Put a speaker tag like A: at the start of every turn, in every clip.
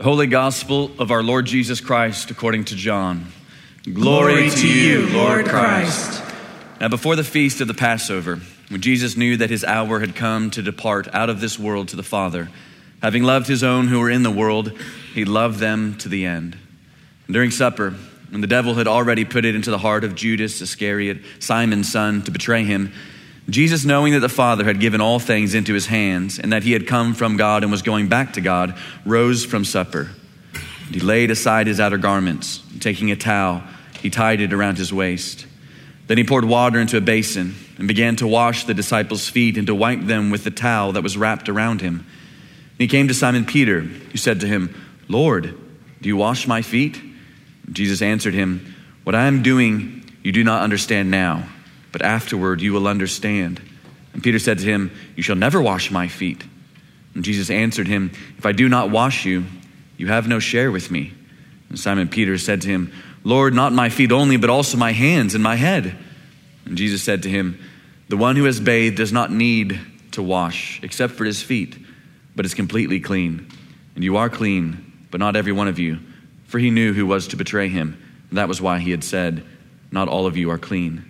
A: The Holy Gospel of our Lord Jesus Christ according to John.
B: Glory, to you, Lord Christ.
A: Now, before the feast of the Passover, when Jesus knew that his hour had come to depart out of this world to the Father, having loved his own who were in the world, he loved them to the end. And during supper, when the devil had already put it into the heart of Judas Iscariot, Simon's son, to betray him, Jesus, knowing that the Father had given all things into his hands, and that he had come from God and was going back to God, rose from supper. And he laid aside his outer garments, taking a towel, he tied it around his waist. Then he poured water into a basin and began to wash the disciples' feet and to wipe them with the towel that was wrapped around him. And he came to Simon Peter, who said to him, Lord, do you wash my feet? And Jesus answered him, What I am doing you do not understand now but afterward you will understand. And Peter said to him, You shall never wash my feet. And Jesus answered him, If I do not wash you, you have no share with me. And Simon Peter said to him, Lord, not my feet only, but also my hands and my head. And Jesus said to him, The one who has bathed does not need to wash, except for his feet, but is completely clean. And you are clean, but not every one of you. For he knew who was to betray him. And that was why he had said, Not all of you are clean.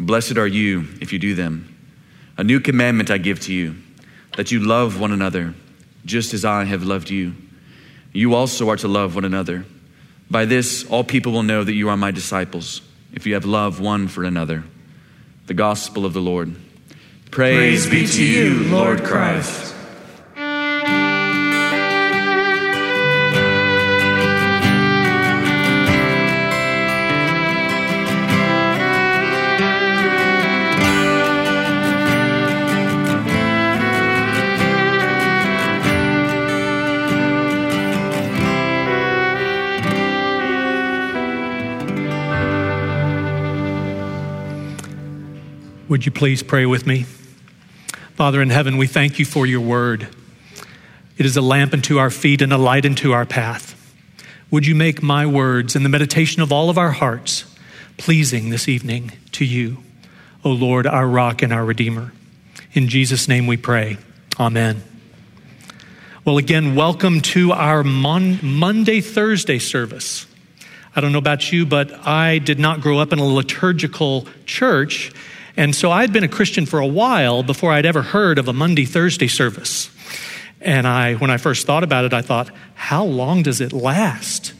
A: Blessed are you if you do them. A new commandment I give to you, that you love one another, just as I have loved you. You also are to love one another. By this, all people will know that you are my disciples, if you have love one for another. The gospel of the Lord.
B: Praise, Praise be to you, Lord Christ.
C: Would you please pray with me? Father in heaven, we thank you for your word. It is a lamp unto our feet and a light unto our path. Would you make my words and the meditation of all of our hearts pleasing this evening to you, O Lord, our rock and our redeemer? In Jesus' name we pray. Amen. Well, again, welcome to our Mon- Maundy, Thursday service. I don't know about you, but I did not grow up in a liturgical church. And so I'd been a Christian for a while before I'd ever heard of a Monday, Thursday service. And I, when I first thought about it, I thought, how long does it last?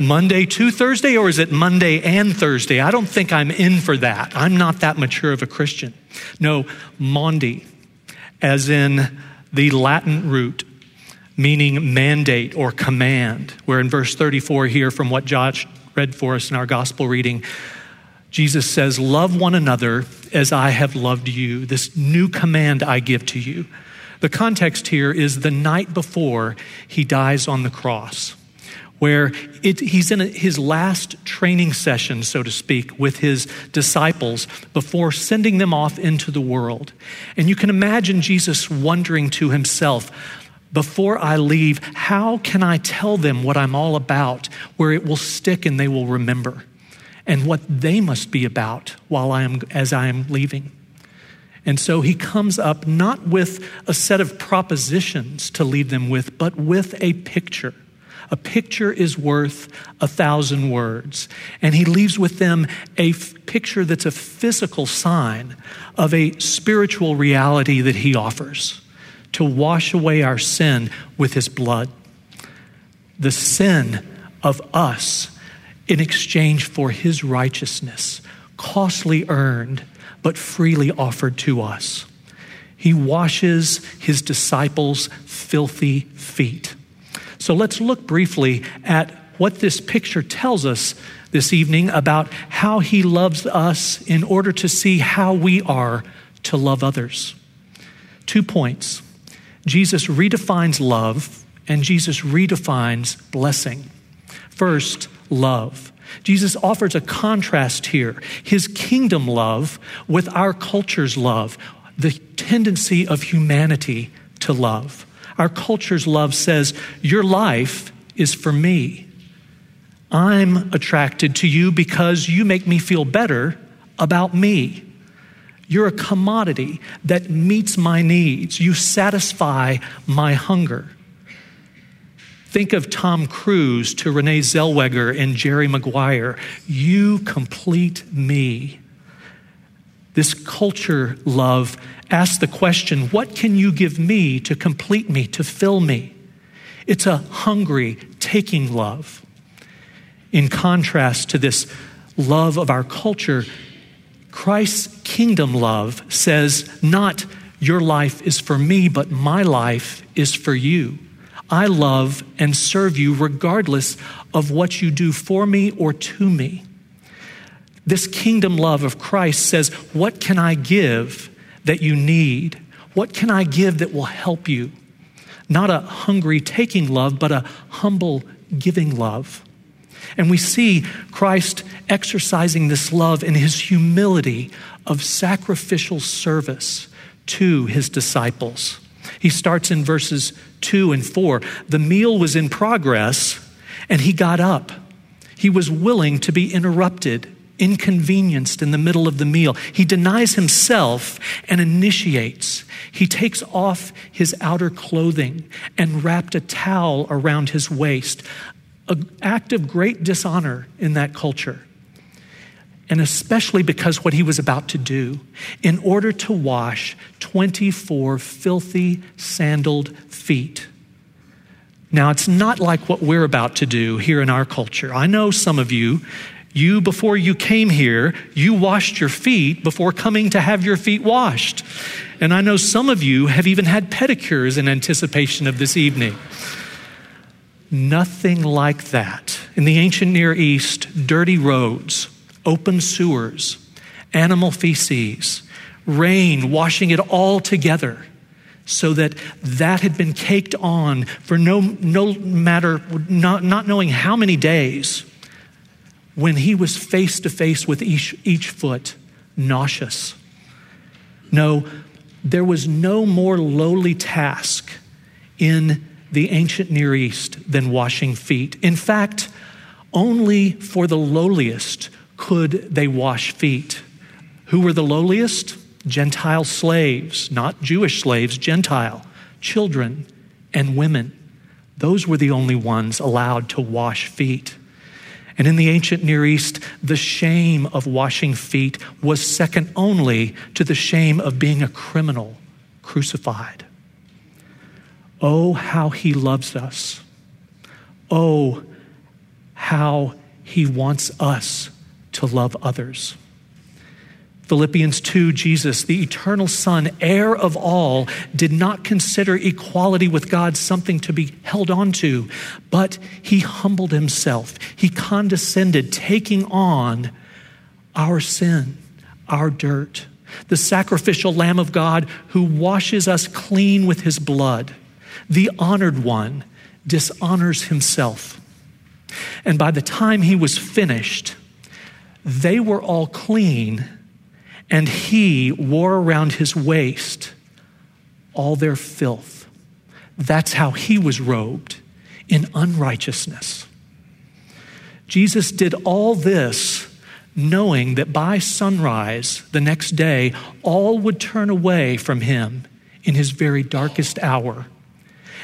C: Monday to Thursday, or is it Monday and Thursday? I don't think I'm in for that. I'm not that mature of a Christian. No, Maundy, as in the Latin root, meaning mandate or command. We're in verse 34 here from what Josh read for us in our gospel reading. Jesus says, Love one another as I have loved you. This new command I give to you. The context here is the night before he dies on the cross, where it, he's in his last training session, so to speak, with his disciples before sending them off into the world. And you can imagine Jesus wondering to himself, before I leave, how can I tell them what I'm all about where it will stick and they will remember? And what they must be about while I am as I am leaving. And so he comes up not with a set of propositions to leave them with, but with a picture. A picture is worth a thousand words. And he leaves with them a f- picture that's a physical sign of a spiritual reality that he offers to wash away our sin with his blood. The sin of us in exchange for his righteousness, costly earned, but freely offered to us. He washes his disciples' filthy feet. So let's look briefly at what this picture tells us this evening about how he loves us in order to see how we are to love others. Two points. Jesus redefines love and Jesus redefines blessing. First, love. Jesus offers a contrast here his kingdom love with our culture's love, the tendency of humanity to love. Our culture's love says, Your life is for me. I'm attracted to you because you make me feel better about me. You're a commodity that meets my needs. You satisfy my hunger. Think of Tom Cruise to Renee Zellweger and Jerry Maguire. You complete me. This culture love asks the question what can you give me to complete me, to fill me? It's a hungry, taking love. In contrast to this love of our culture, Christ's kingdom love says, not your life is for me, but my life is for you. I love and serve you regardless of what you do for me or to me. This kingdom love of Christ says, What can I give that you need? What can I give that will help you? Not a hungry taking love, but a humble giving love. And we see Christ exercising this love in his humility of sacrificial service to his disciples. He starts in verses 2 and 4. The meal was in progress, and he got up. He was willing to be interrupted, inconvenienced in the middle of the meal. He denies himself and initiates. He takes off his outer clothing and wrapped a towel around his waist, an act of great dishonor in that culture and especially because what he was about to do in order to wash 24 filthy, sandaled feet. Now, it's not like what we're about to do here in our culture. I know some of you, you, before you came here, you washed your feet before coming to have your feet washed. And I know some of you have even had pedicures in anticipation of this evening. Nothing like that. In the ancient Near East, dirty roads, open sewers, animal feces, rain washing it all together so that that had been caked on for no, no matter, not, not knowing how many days, when he was face to face with each, each foot, nauseous. No, there was no more lowly task in the ancient Near East than washing feet. In fact, only for the lowliest could they wash feet. Who were the lowliest? Gentile slaves, not Jewish slaves, Gentile, children and women. Those were the only ones allowed to wash feet. And in the ancient Near East, the shame of washing feet was second only to the shame of being a criminal crucified. Oh, how he loves us. Oh, how he wants us to love others. Philippians 2, Jesus, the eternal Son, heir of all, did not consider equality with God something to be held on to, but he humbled himself. He condescended, taking on our sin, our dirt. The sacrificial Lamb of God who washes us clean with his blood. The honored one dishonors himself. And by the time he was finished, they were all clean, and he wore around his waist all their filth. That's how he was robed in unrighteousness. Jesus did all this knowing that by sunrise the next day, all would turn away from him in his very darkest hour.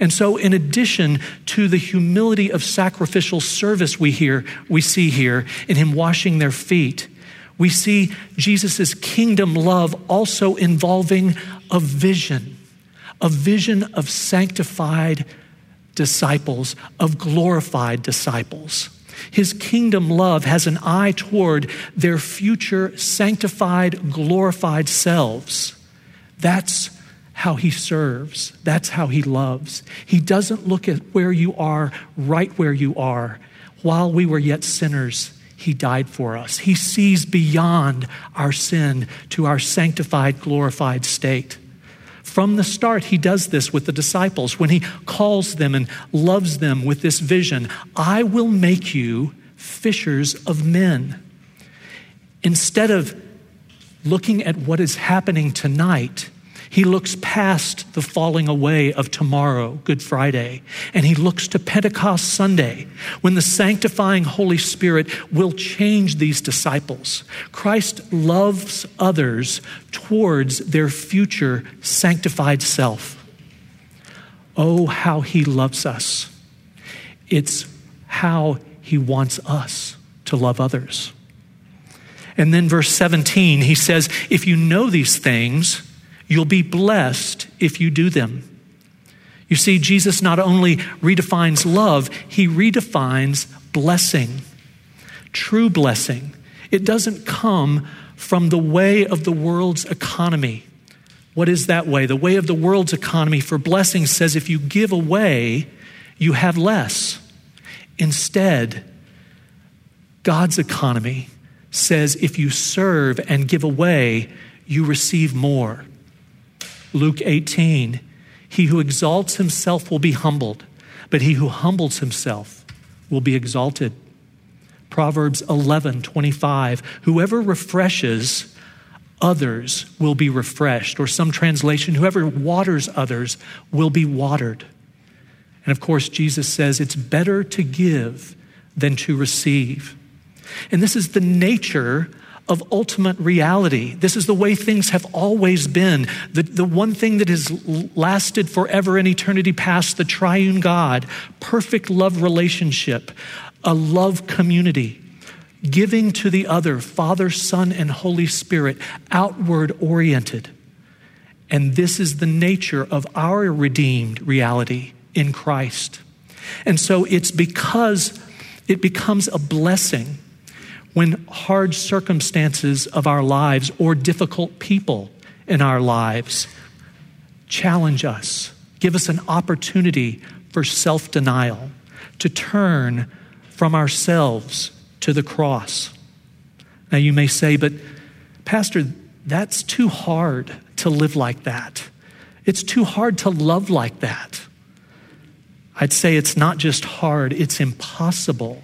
C: And so, in addition to the humility of sacrificial service we hear, we see here in him washing their feet, we see Jesus' kingdom love also involving a vision, a vision of sanctified disciples, of glorified disciples. His kingdom love has an eye toward their future sanctified, glorified selves. That's how he serves. That's how he loves. He doesn't look at where you are, right where you are. While we were yet sinners, he died for us. He sees beyond our sin to our sanctified, glorified state. From the start, he does this with the disciples when he calls them and loves them with this vision I will make you fishers of men. Instead of looking at what is happening tonight, he looks past the falling away of tomorrow, Good Friday, and he looks to Pentecost Sunday when the sanctifying Holy Spirit will change these disciples. Christ loves others towards their future sanctified self. Oh, how he loves us. It's how he wants us to love others. And then, verse 17, he says, If you know these things, You'll be blessed if you do them. You see, Jesus not only redefines love, he redefines blessing. True blessing. It doesn't come from the way of the world's economy. What is that way? The way of the world's economy for blessing says if you give away, you have less. Instead, God's economy says if you serve and give away, you receive more. Luke 18, he who exalts himself will be humbled, but he who humbles himself will be exalted. Proverbs 11, 25, whoever refreshes others will be refreshed. Or some translation, whoever waters others will be watered. And of course, Jesus says it's better to give than to receive. And this is the nature of ultimate reality. This is the way things have always been. The, the one thing that has lasted forever in eternity past, the triune God, perfect love relationship, a love community, giving to the other, Father, Son, and Holy Spirit, outward oriented. And this is the nature of our redeemed reality in Christ. And so it's because it becomes a blessing when hard circumstances of our lives or difficult people in our lives challenge us, give us an opportunity for self denial, to turn from ourselves to the cross. Now, you may say, but Pastor, that's too hard to live like that. It's too hard to love like that. I'd say it's not just hard, it's impossible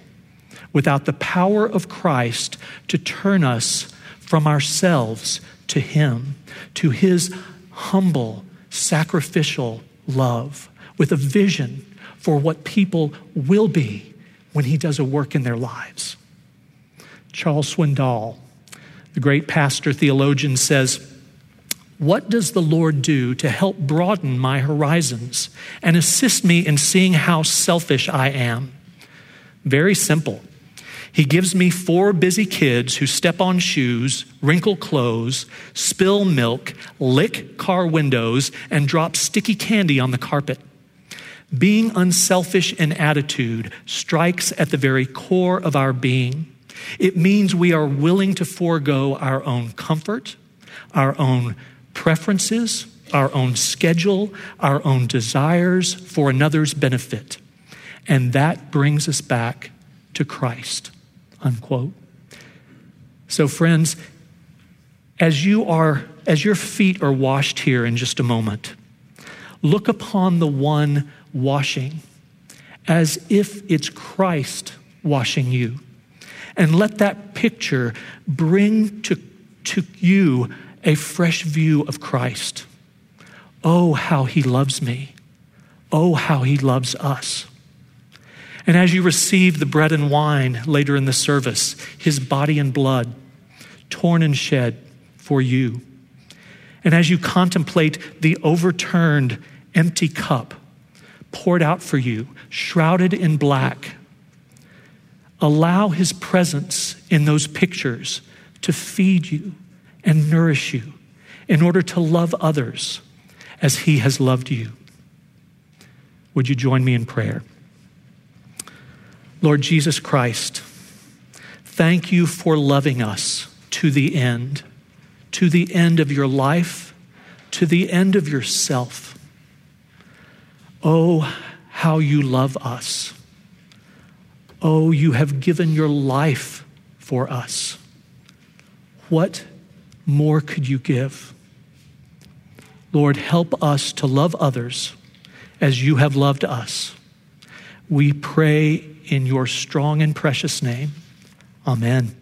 C: without the power of Christ to turn us from ourselves to Him, to His humble, sacrificial love, with a vision for what people will be when He does a work in their lives. Charles Swindoll, the great pastor theologian, says, what does the Lord do to help broaden my horizons and assist me in seeing how selfish I am? Very simple. He gives me four busy kids who step on shoes, wrinkle clothes, spill milk, lick car windows, and drop sticky candy on the carpet. Being unselfish in attitude strikes at the very core of our being. It means we are willing to forego our own comfort, our own preferences, our own schedule, our own desires for another's benefit. And that brings us back to Christ unquote. So, friends, as you are, as your feet are washed here in just a moment, look upon the one washing as if it's Christ washing you. And let that picture bring to, to you a fresh view of Christ. Oh, how he loves me. Oh, how he loves us. And as you receive the bread and wine later in the service, his body and blood torn and shed for you. And as you contemplate the overturned empty cup poured out for you, shrouded in black, allow his presence in those pictures to feed you and nourish you in order to love others as he has loved you. Would you join me in prayer? Lord Jesus Christ, thank you for loving us to the end, to the end of your life, to the end of yourself. Oh, how you love us. Oh, you have given your life for us. What more could you give? Lord, help us to love others as you have loved us. We pray in your strong and precious name. Amen.